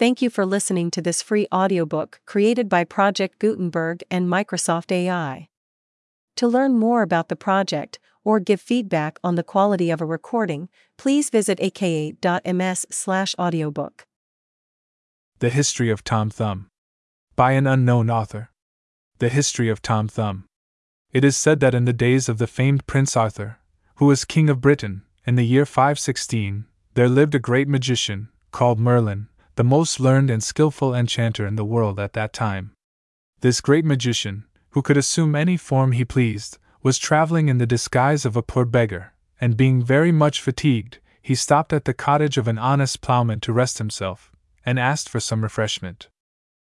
Thank you for listening to this free audiobook created by Project Gutenberg and Microsoft AI. To learn more about the project or give feedback on the quality of a recording, please visit aka.ms/audiobook. The History of Tom Thumb by an unknown author. The History of Tom Thumb. It is said that in the days of the famed Prince Arthur, who was king of Britain, in the year 516, there lived a great magician, called Merlin, the most learned and skilful enchanter in the world at that time. This great magician, who could assume any form he pleased, was traveling in the disguise of a poor beggar, and being very much fatigued, he stopped at the cottage of an honest plowman to rest himself, and asked for some refreshment.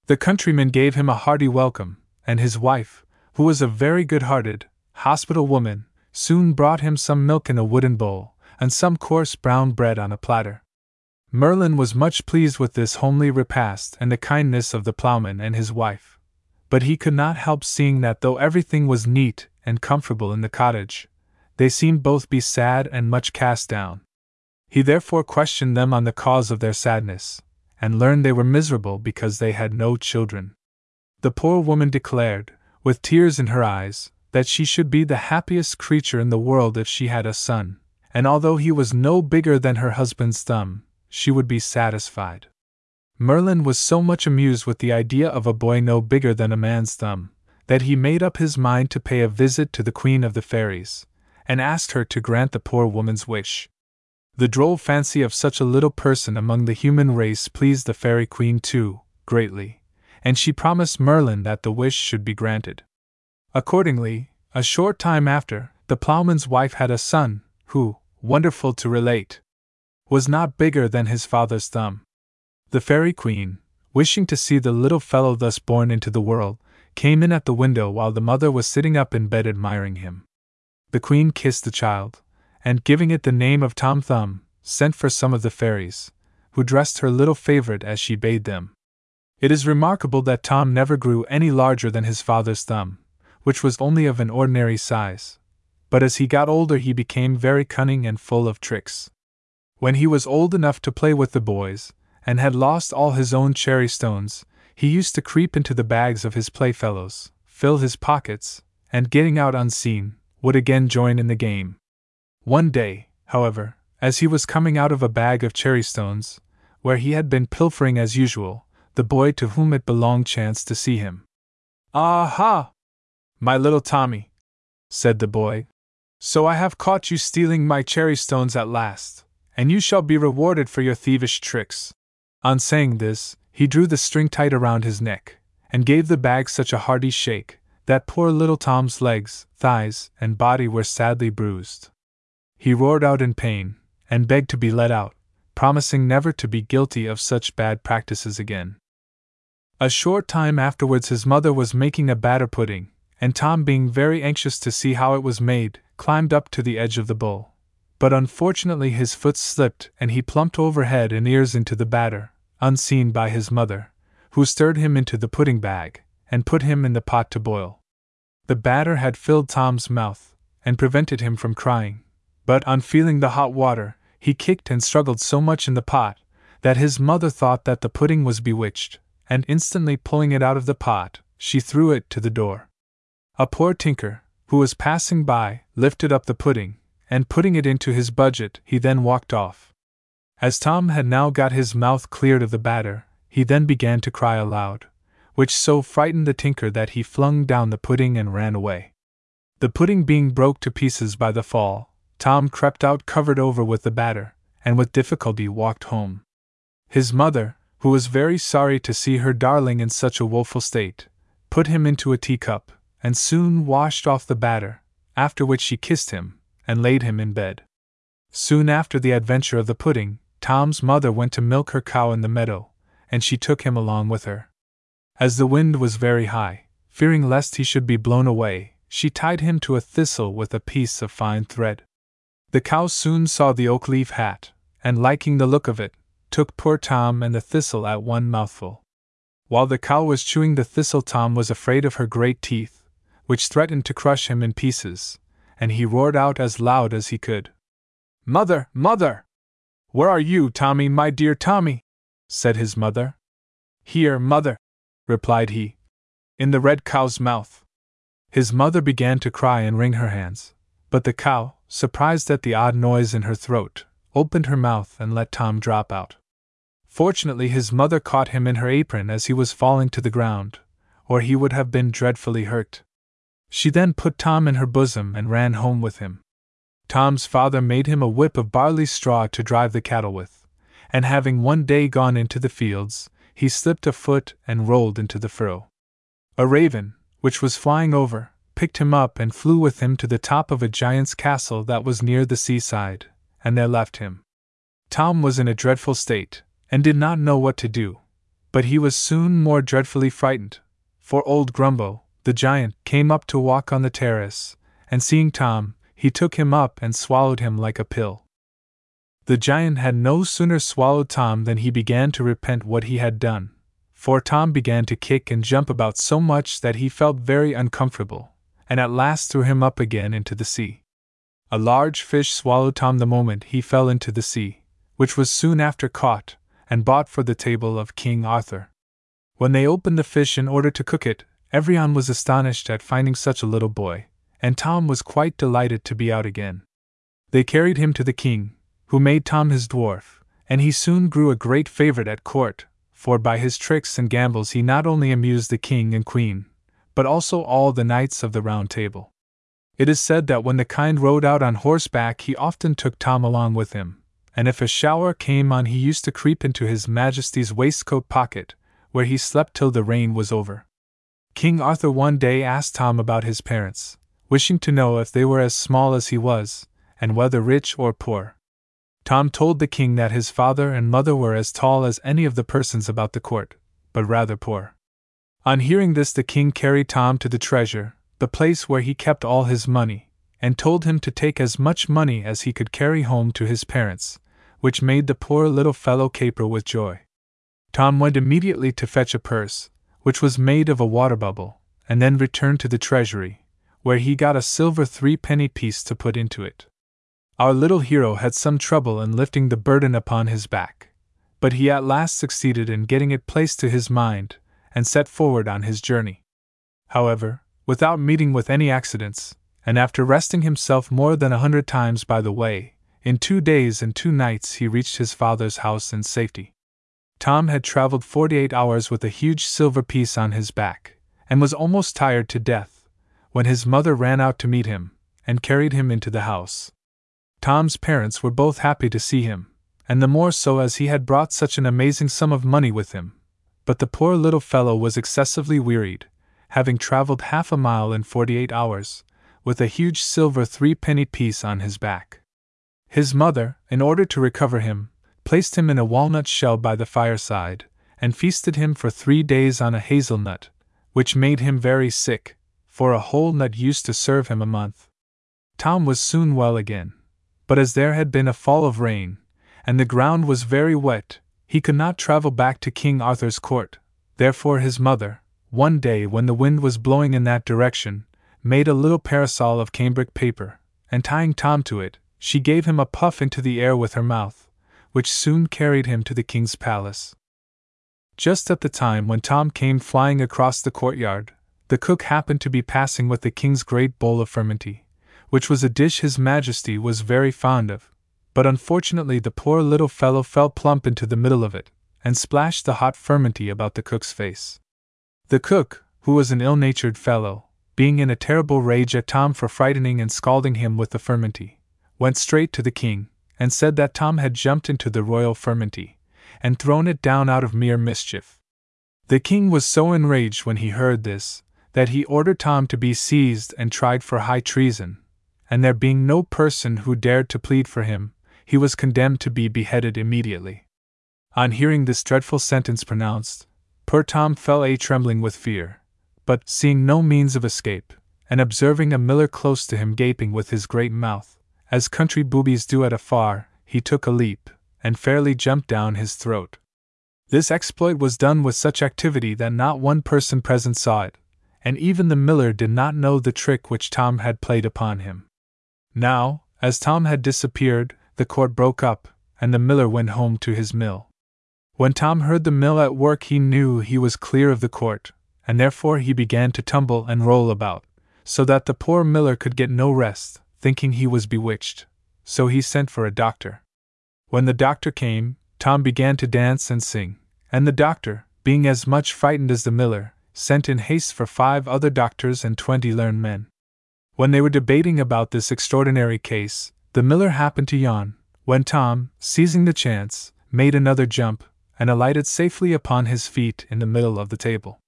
The countryman gave him a hearty welcome, and his wife, who was a very good hearted, hospitable woman, soon brought him some milk in a wooden bowl, and some coarse brown bread on a platter. Merlin was much pleased with this homely repast and the kindness of the plowman and his wife. But he could not help seeing that though everything was neat and comfortable in the cottage, they seemed both be sad and much cast down. He therefore questioned them on the cause of their sadness, and learned they were miserable because they had no children. The poor woman declared, with tears in her eyes, that she should be the happiest creature in the world if she had a son, and although he was no bigger than her husband's thumb, she would be satisfied. Merlin was so much amused with the idea of a boy no bigger than a man's thumb, that he made up his mind to pay a visit to the Queen of the Fairies, and asked her to grant the poor woman's wish. The droll fancy of such a little person among the human race pleased the Fairy Queen too, greatly, and she promised Merlin that the wish should be granted. Accordingly, a short time after, the ploughman's wife had a son, who, wonderful to relate, was not bigger than his father's thumb. The Fairy Queen, wishing to see the little fellow thus born into the world, came in at the window while the mother was sitting up in bed admiring him. The Queen kissed the child, and giving it the name of Tom Thumb, sent for some of the fairies, who dressed her little favorite as she bade them. It is remarkable that Tom never grew any larger than his father's thumb, which was only of an ordinary size. But as he got older, he became very cunning and full of tricks. When he was old enough to play with the boys, and had lost all his own cherry stones, he used to creep into the bags of his playfellows, fill his pockets, and getting out unseen, would again join in the game. One day, however, as he was coming out of a bag of cherry stones, where he had been pilfering as usual, the boy to whom it belonged chanced to see him. Ah ha! My little Tommy, said the boy, so I have caught you stealing my cherry stones at last and you shall be rewarded for your thievish tricks. On saying this, he drew the string tight around his neck, and gave the bag such a hearty shake that poor little Tom's legs, thighs, and body were sadly bruised. He roared out in pain, and begged to be let out, promising never to be guilty of such bad practices again. A short time afterwards, his mother was making a batter pudding, and Tom, being very anxious to see how it was made, climbed up to the edge of the bowl but unfortunately his foot slipped and he plumped over head and ears into the batter, unseen by his mother, who stirred him into the pudding bag and put him in the pot to boil. The batter had filled Tom's mouth and prevented him from crying, but on feeling the hot water, he kicked and struggled so much in the pot that his mother thought that the pudding was bewitched, and instantly pulling it out of the pot, she threw it to the door. A poor tinker, who was passing by, lifted up the pudding, and putting it into his budget, he then walked off. As Tom had now got his mouth cleared of the batter, he then began to cry aloud, which so frightened the tinker that he flung down the pudding and ran away. The pudding being broke to pieces by the fall, Tom crept out covered over with the batter, and with difficulty walked home. His mother, who was very sorry to see her darling in such a woeful state, put him into a teacup, and soon washed off the batter, after which she kissed him, and laid him in bed. Soon after the adventure of the pudding, Tom's mother went to milk her cow in the meadow, and she took him along with her. As the wind was very high, fearing lest he should be blown away, she tied him to a thistle with a piece of fine thread. The cow soon saw the oak leaf hat, and liking the look of it, took poor Tom and the thistle at one mouthful. While the cow was chewing the thistle, Tom was afraid of her great teeth, which threatened to crush him in pieces, and he roared out as loud as he could. Mother, mother! Where are you, Tommy, my dear Tommy? said his mother. Here, mother, replied he, in the red cow's mouth. His mother began to cry and wring her hands, but the cow, surprised at the odd noise in her throat, opened her mouth and let Tom drop out. Fortunately, his mother caught him in her apron as he was falling to the ground, or he would have been dreadfully hurt. She then put Tom in her bosom and ran home with him. Tom's father made him a whip of barley straw to drive the cattle with, and having one day gone into the fields, he slipped a foot and rolled into the furrow. A raven, which was flying over, picked him up and flew with him to the top of a giant's castle that was near the seaside, and there left him. Tom was in a dreadful state, and did not know what to do, but he was soon more dreadfully frightened, for old Grumbo, the giant, came up to walk on the terrace, and seeing Tom, he took him up and swallowed him like a pill. The giant had no sooner swallowed Tom than he began to repent what he had done, for Tom began to kick and jump about so much that he felt very uncomfortable, and at last threw him up again into the sea. A large fish swallowed Tom the moment he fell into the sea, which was soon after caught and bought for the table of King Arthur. When they opened the fish in order to cook it, everyone was astonished at finding such a little boy, and Tom was quite delighted to be out again. They carried him to the king, who made Tom his dwarf, and he soon grew a great favorite at court, for by his tricks and gambols he not only amused the king and queen, but also all the knights of the Round Table. It is said that when the kind rode out on horseback, he often took Tom along with him, and if a shower came on, he used to creep into his Majesty's waistcoat pocket, where he slept till the rain was over. King Arthur one day asked Tom about his parents, wishing to know if they were as small as he was, and whether rich or poor. Tom told the king that his father and mother were as tall as any of the persons about the court, but rather poor. On hearing this, the king carried Tom to the treasure, the place where he kept all his money, and told him to take as much money as he could carry home to his parents, which made the poor little fellow caper with joy. Tom went immediately to fetch a purse, which was made of a water bubble, and then returned to the treasury, where he got a silver threepenny piece to put into it. Our little hero had some trouble in lifting the burden upon his back, but he at last succeeded in getting it placed to his mind, and set forward on his journey. However, without meeting with any accidents, and after resting himself more than a hundred times by the way, in two days and two nights he reached his father's house in safety. Tom had traveled 48 hours with a huge silver piece on his back, and was almost tired to death, when his mother ran out to meet him, and carried him into the house. Tom's parents were both happy to see him, and the more so as he had brought such an amazing sum of money with him. But the poor little fellow was excessively wearied, having traveled half a mile in 48 hours, with a huge silver threepenny piece on his back. His mother, in order to recover him, placed him in a walnut shell by the fireside, and feasted him for three days on a hazelnut, which made him very sick, for a whole nut used to serve him a month. Tom was soon well again, but as there had been a fall of rain, and the ground was very wet, he could not travel back to King Arthur's court. Therefore, his mother, one day when the wind was blowing in that direction, made a little parasol of cambric paper, and tying Tom to it, she gave him a puff into the air with her mouth, which soon carried him to the king's palace. Just at the time when Tom came flying across the courtyard, the cook happened to be passing with the king's great bowl of furmenty, which was a dish his majesty was very fond of, but unfortunately the poor little fellow fell plump into the middle of it, and splashed the hot furmenty about the cook's face. The cook, who was an ill natured fellow, being in a terrible rage at Tom for frightening and scalding him with the furmenty, went straight to the king, and said that Tom had jumped into the royal furmenty and thrown it down out of mere mischief. The king was so enraged when he heard this that he ordered Tom to be seized and tried for high treason, and there being no person who dared to plead for him, he was condemned to be beheaded immediately. On hearing this dreadful sentence pronounced, poor Tom fell a trembling with fear, but, seeing no means of escape, and observing a miller close to him gaping with his great mouth, as country boobies do at a far, he took a leap, and fairly jumped down his throat. This exploit was done with such activity that not one person present saw it, and even the miller did not know the trick which Tom had played upon him. Now, as Tom had disappeared, the court broke up, and the miller went home to his mill. When Tom heard the mill at work, he knew he was clear of the court, and therefore he began to tumble and roll about, so that the poor miller could get no rest, thinking he was bewitched. So he sent for a doctor. When the doctor came, Tom began to dance and sing, and the doctor, being as much frightened as the miller, sent in haste for five other doctors and twenty learned men. When they were debating about this extraordinary case, the miller happened to yawn, when Tom, seizing the chance, made another jump, and alighted safely upon his feet in the middle of the table.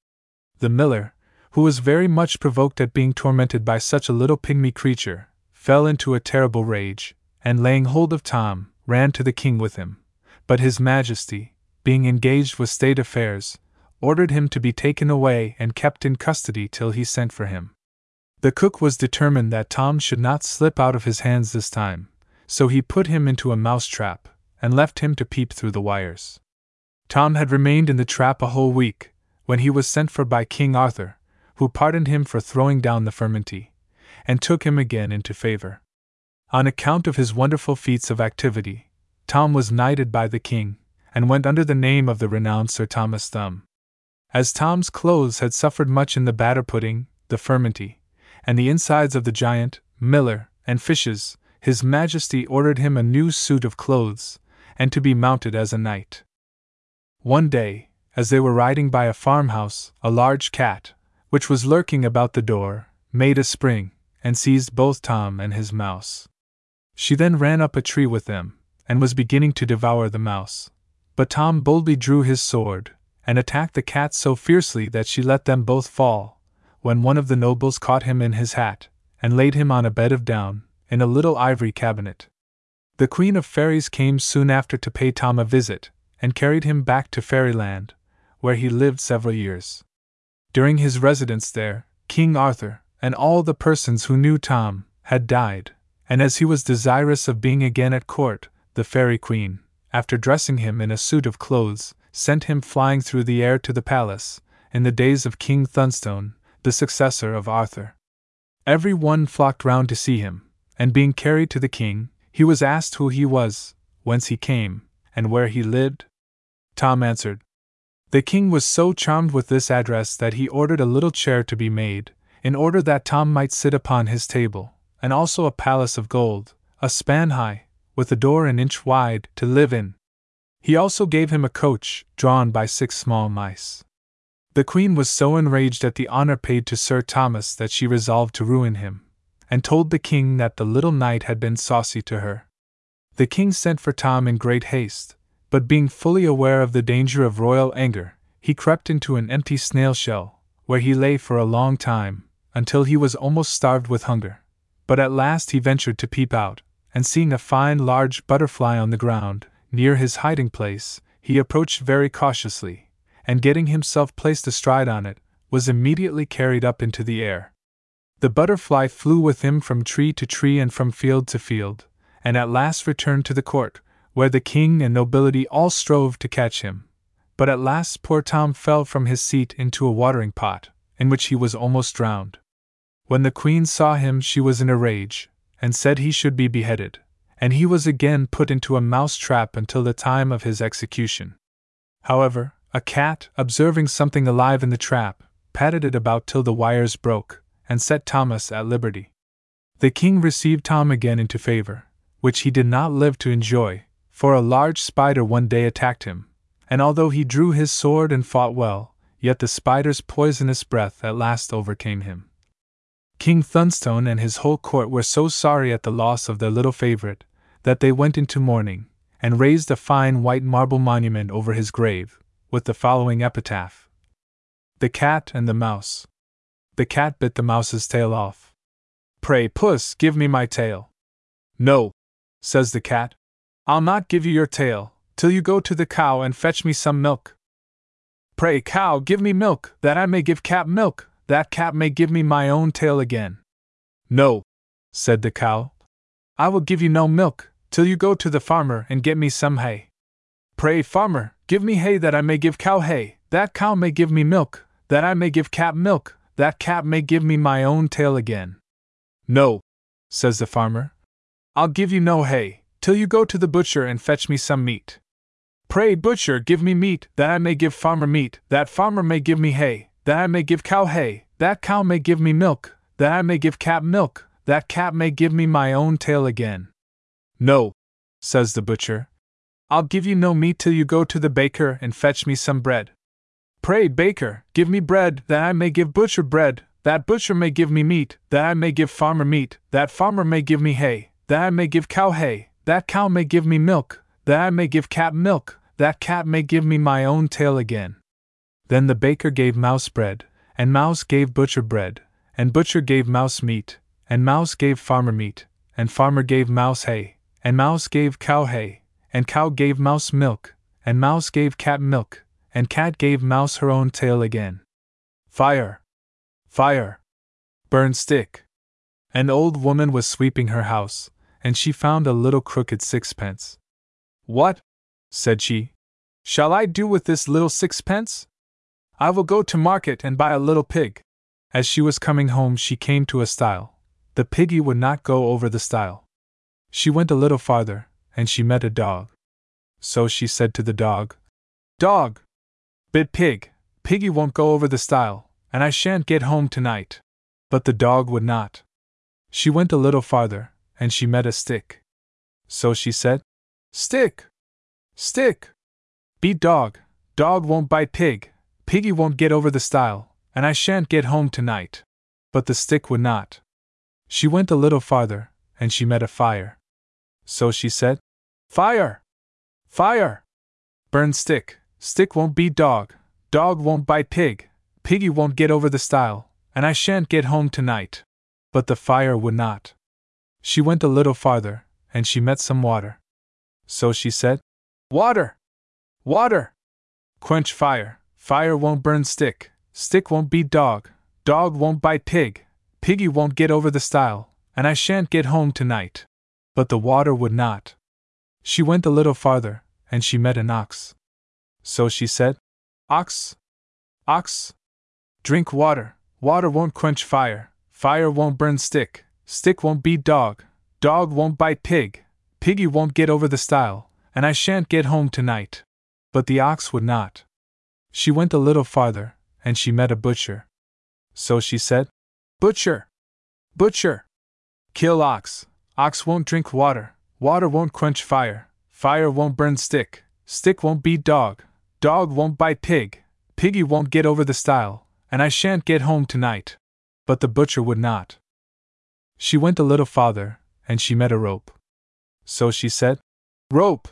The miller, who was very much provoked at being tormented by such a little pygmy creature, fell into a terrible rage, and laying hold of Tom, ran to the king with him. But his majesty, being engaged with state affairs, ordered him to be taken away and kept in custody till he sent for him. The cook was determined that Tom should not slip out of his hands this time, so he put him into a mouse trap, and left him to peep through the wires. Tom had remained in the trap a whole week, when he was sent for by King Arthur, who pardoned him for throwing down the furmenty, and took him again into favor. On account of his wonderful feats of activity, Tom was knighted by the king, and went under the name of the renowned Sir Thomas Thumb. As Tom's clothes had suffered much in the batter pudding, the furmenty, and the insides of the giant, miller, and fishes, his majesty ordered him a new suit of clothes, and to be mounted as a knight. One day, as they were riding by a farmhouse, a large cat, which was lurking about the door, made a spring, and seized both Tom and his mouse. She then ran up a tree with them, and was beginning to devour the mouse. But Tom boldly drew his sword, and attacked the cat so fiercely that she let them both fall, when one of the nobles caught him in his hat, and laid him on a bed of down, in a little ivory cabinet. The Queen of Fairies came soon after to pay Tom a visit, and carried him back to Fairyland, where he lived several years. During his residence there, King Arthur, and all the persons who knew Tom, had died, and as he was desirous of being again at court, the Fairy Queen, after dressing him in a suit of clothes, sent him flying through the air to the palace, in the days of King Thunstone, the successor of Arthur. Every one flocked round to see him, and being carried to the king, he was asked who he was, whence he came, and where he lived. Tom answered, the king was so charmed with this address that he ordered a little chair to be made, in order that Tom might sit upon his table, and also a palace of gold, a span high, with a door an inch wide, to live in. He also gave him a coach, drawn by six small mice. The queen was so enraged at the honor paid to Sir Thomas that she resolved to ruin him, and told the king that the little knight had been saucy to her. The king sent for Tom in great haste, but being fully aware of the danger of royal anger, he crept into an empty snail shell, where he lay for a long time, until he was almost starved with hunger. But at last he ventured to peep out, and seeing a fine large butterfly on the ground, near his hiding place, he approached very cautiously, and getting himself placed astride on it, was immediately carried up into the air. The butterfly flew with him from tree to tree and from field to field, and at last returned to the court, where the king and nobility all strove to catch him. But at last poor Tom fell from his seat into a watering pot, in which he was almost drowned. When the queen saw him, she was in a rage, and said he should be beheaded, and he was again put into a mouse trap until the time of his execution. However, a cat, observing something alive in the trap, patted it about till the wires broke, and set Thomas at liberty. The king received Tom again into favor, which he did not live to enjoy, for a large spider one day attacked him, and although he drew his sword and fought well, yet the spider's poisonous breath at last overcame him. King Thunstone and his whole court were so sorry at the loss of their little favorite that they went into mourning, and raised a fine white marble monument over his grave, with the following epitaph The Cat and the Mouse. The cat bit the mouse's tail off. Pray, puss, give me my tail. No, says the cat, I'll not give you your tail, till you go to the cow and fetch me some milk. Pray, cow, give me milk, that I may give cat milk, that cat may give me my own tail again. No, said the cow. I will give you no milk, till you go to the farmer and get me some hay. Pray, farmer, give me hay that I may give cow hay, that cow may give me milk, that I may give cat milk, that cat may give me my own tail again. No, says the farmer. I'll give you no hay, till you go to the butcher and fetch me some meat. Pray, butcher, give me meat, that I may give farmer meat, that farmer may give me hay, that I may give cow hay, that cow may give me milk, that I may give cat milk, that cat may give me my own tail again. No, says the butcher. I'll give you no meat till you go to the baker and fetch me some bread. Pray, baker, give me bread, that I may give butcher bread, that butcher may give me meat, that I may give farmer meat, that farmer may give me hay, that I may give cow hay, that cow may give me milk, that I may give cat milk, that cat may give me my own tail again. Then the baker gave mouse bread, and mouse gave butcher bread, and butcher gave mouse meat, and mouse gave farmer meat, and farmer gave mouse hay, and mouse gave cow hay, and cow gave mouse milk, and mouse gave cat milk, and cat gave mouse her own tail again. Fire! Fire! Burn stick! An old woman was sweeping her house, and she found a little crooked sixpence. What? said she. Shall I do with this little sixpence? I will go to market and buy a little pig. As she was coming home, she came to a stile. The piggy would not go over the stile. She went a little farther, and she met a dog. So she said to the dog, Dog! Bit pig, piggy won't go over the stile, and I shan't get home tonight. But the dog would not. She went a little farther, and she met a stick. So she said, Stick! Stick! Beat dog, dog won't bite pig, piggy won't get over the stile, and I shan't get home tonight. But the stick would not. She went a little farther, and she met a fire. So she said, Fire! Fire! Burn stick, stick won't beat dog, dog won't bite pig, piggy won't get over the stile, and I shan't get home tonight. But the fire would not. She went a little farther, and she met some water. So she said, Water! Water! Quench fire, fire won't burn stick, stick won't beat dog, dog won't bite pig, piggy won't get over the stile, and I shan't get home tonight. But the water would not. She went a little farther, and she met an ox. So she said, Ox! Ox! Drink water, water won't quench fire, fire won't burn stick, stick won't beat dog, dog won't bite pig, piggy won't get over the stile, and I shan't get home tonight. But the ox would not. She went a little farther, and she met a butcher. So she said, Butcher! Butcher! Kill ox, ox won't drink water, water won't quench fire, fire won't burn stick, stick won't beat dog, dog won't bite pig, piggy won't get over the stile, and I shan't get home tonight. But the butcher would not. She went a little farther, and she met a rope. So she said, Rope!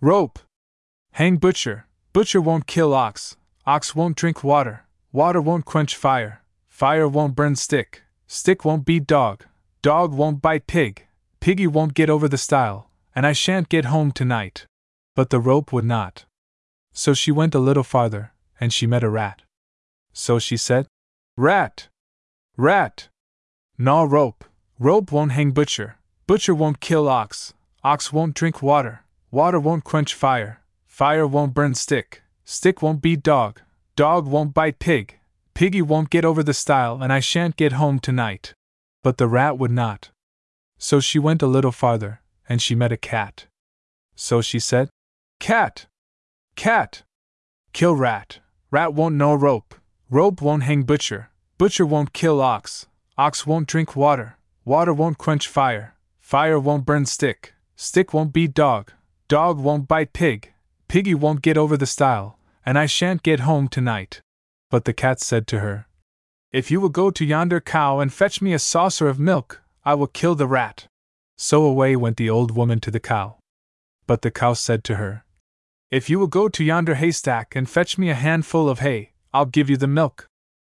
Rope! Hang butcher, butcher won't kill ox, ox won't drink water, water won't quench fire, fire won't burn stick, stick won't beat dog, dog won't bite pig, piggy won't get over the stile, and I shan't get home tonight. But the rope would not. So she went a little farther, and she met a rat. So she said, Rat! Rat! Gnaw rope, rope won't hang butcher, butcher won't kill ox, ox won't drink water, Water won't quench fire, fire won't burn stick, stick won't beat dog, dog won't bite pig, piggy won't get over the stile, and I shan't get home tonight. But the rat would not. So she went a little farther, and she met a cat. So she said, Cat! Cat! Kill rat, rat won't know rope, rope won't hang butcher, butcher won't kill ox, ox won't drink water, water won't quench fire, fire won't burn stick, stick won't beat dog, Dog won't bite pig, piggy won't get over the stile, and I shan't get home tonight. But the cat said to her, If you will go to yonder cow and fetch me a saucer of milk, I will kill the rat. So away went the old woman to the cow. But the cow said to her, If you will go to yonder haystack and fetch me a handful of hay, I'll give you the milk.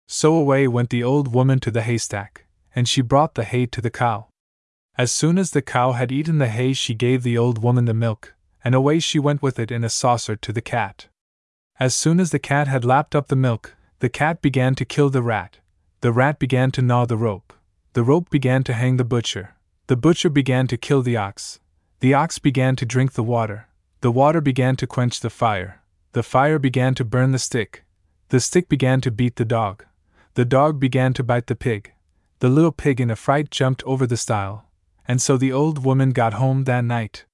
So away went the old woman to the haystack, and she brought the hay to the cow. As soon as the cow had eaten the hay, she gave the old woman the milk, and away she went with it in a saucer to the cat. As soon as the cat had lapped up the milk, the cat began to kill the rat. The rat began to gnaw the rope. The rope began to hang the butcher. The butcher began to kill the ox. The ox began to drink the water. The water began to quench the fire. The fire began to burn the stick. The stick began to beat the dog. The dog began to bite the pig. The little pig in a fright jumped over the stile. And so the old woman got home that night,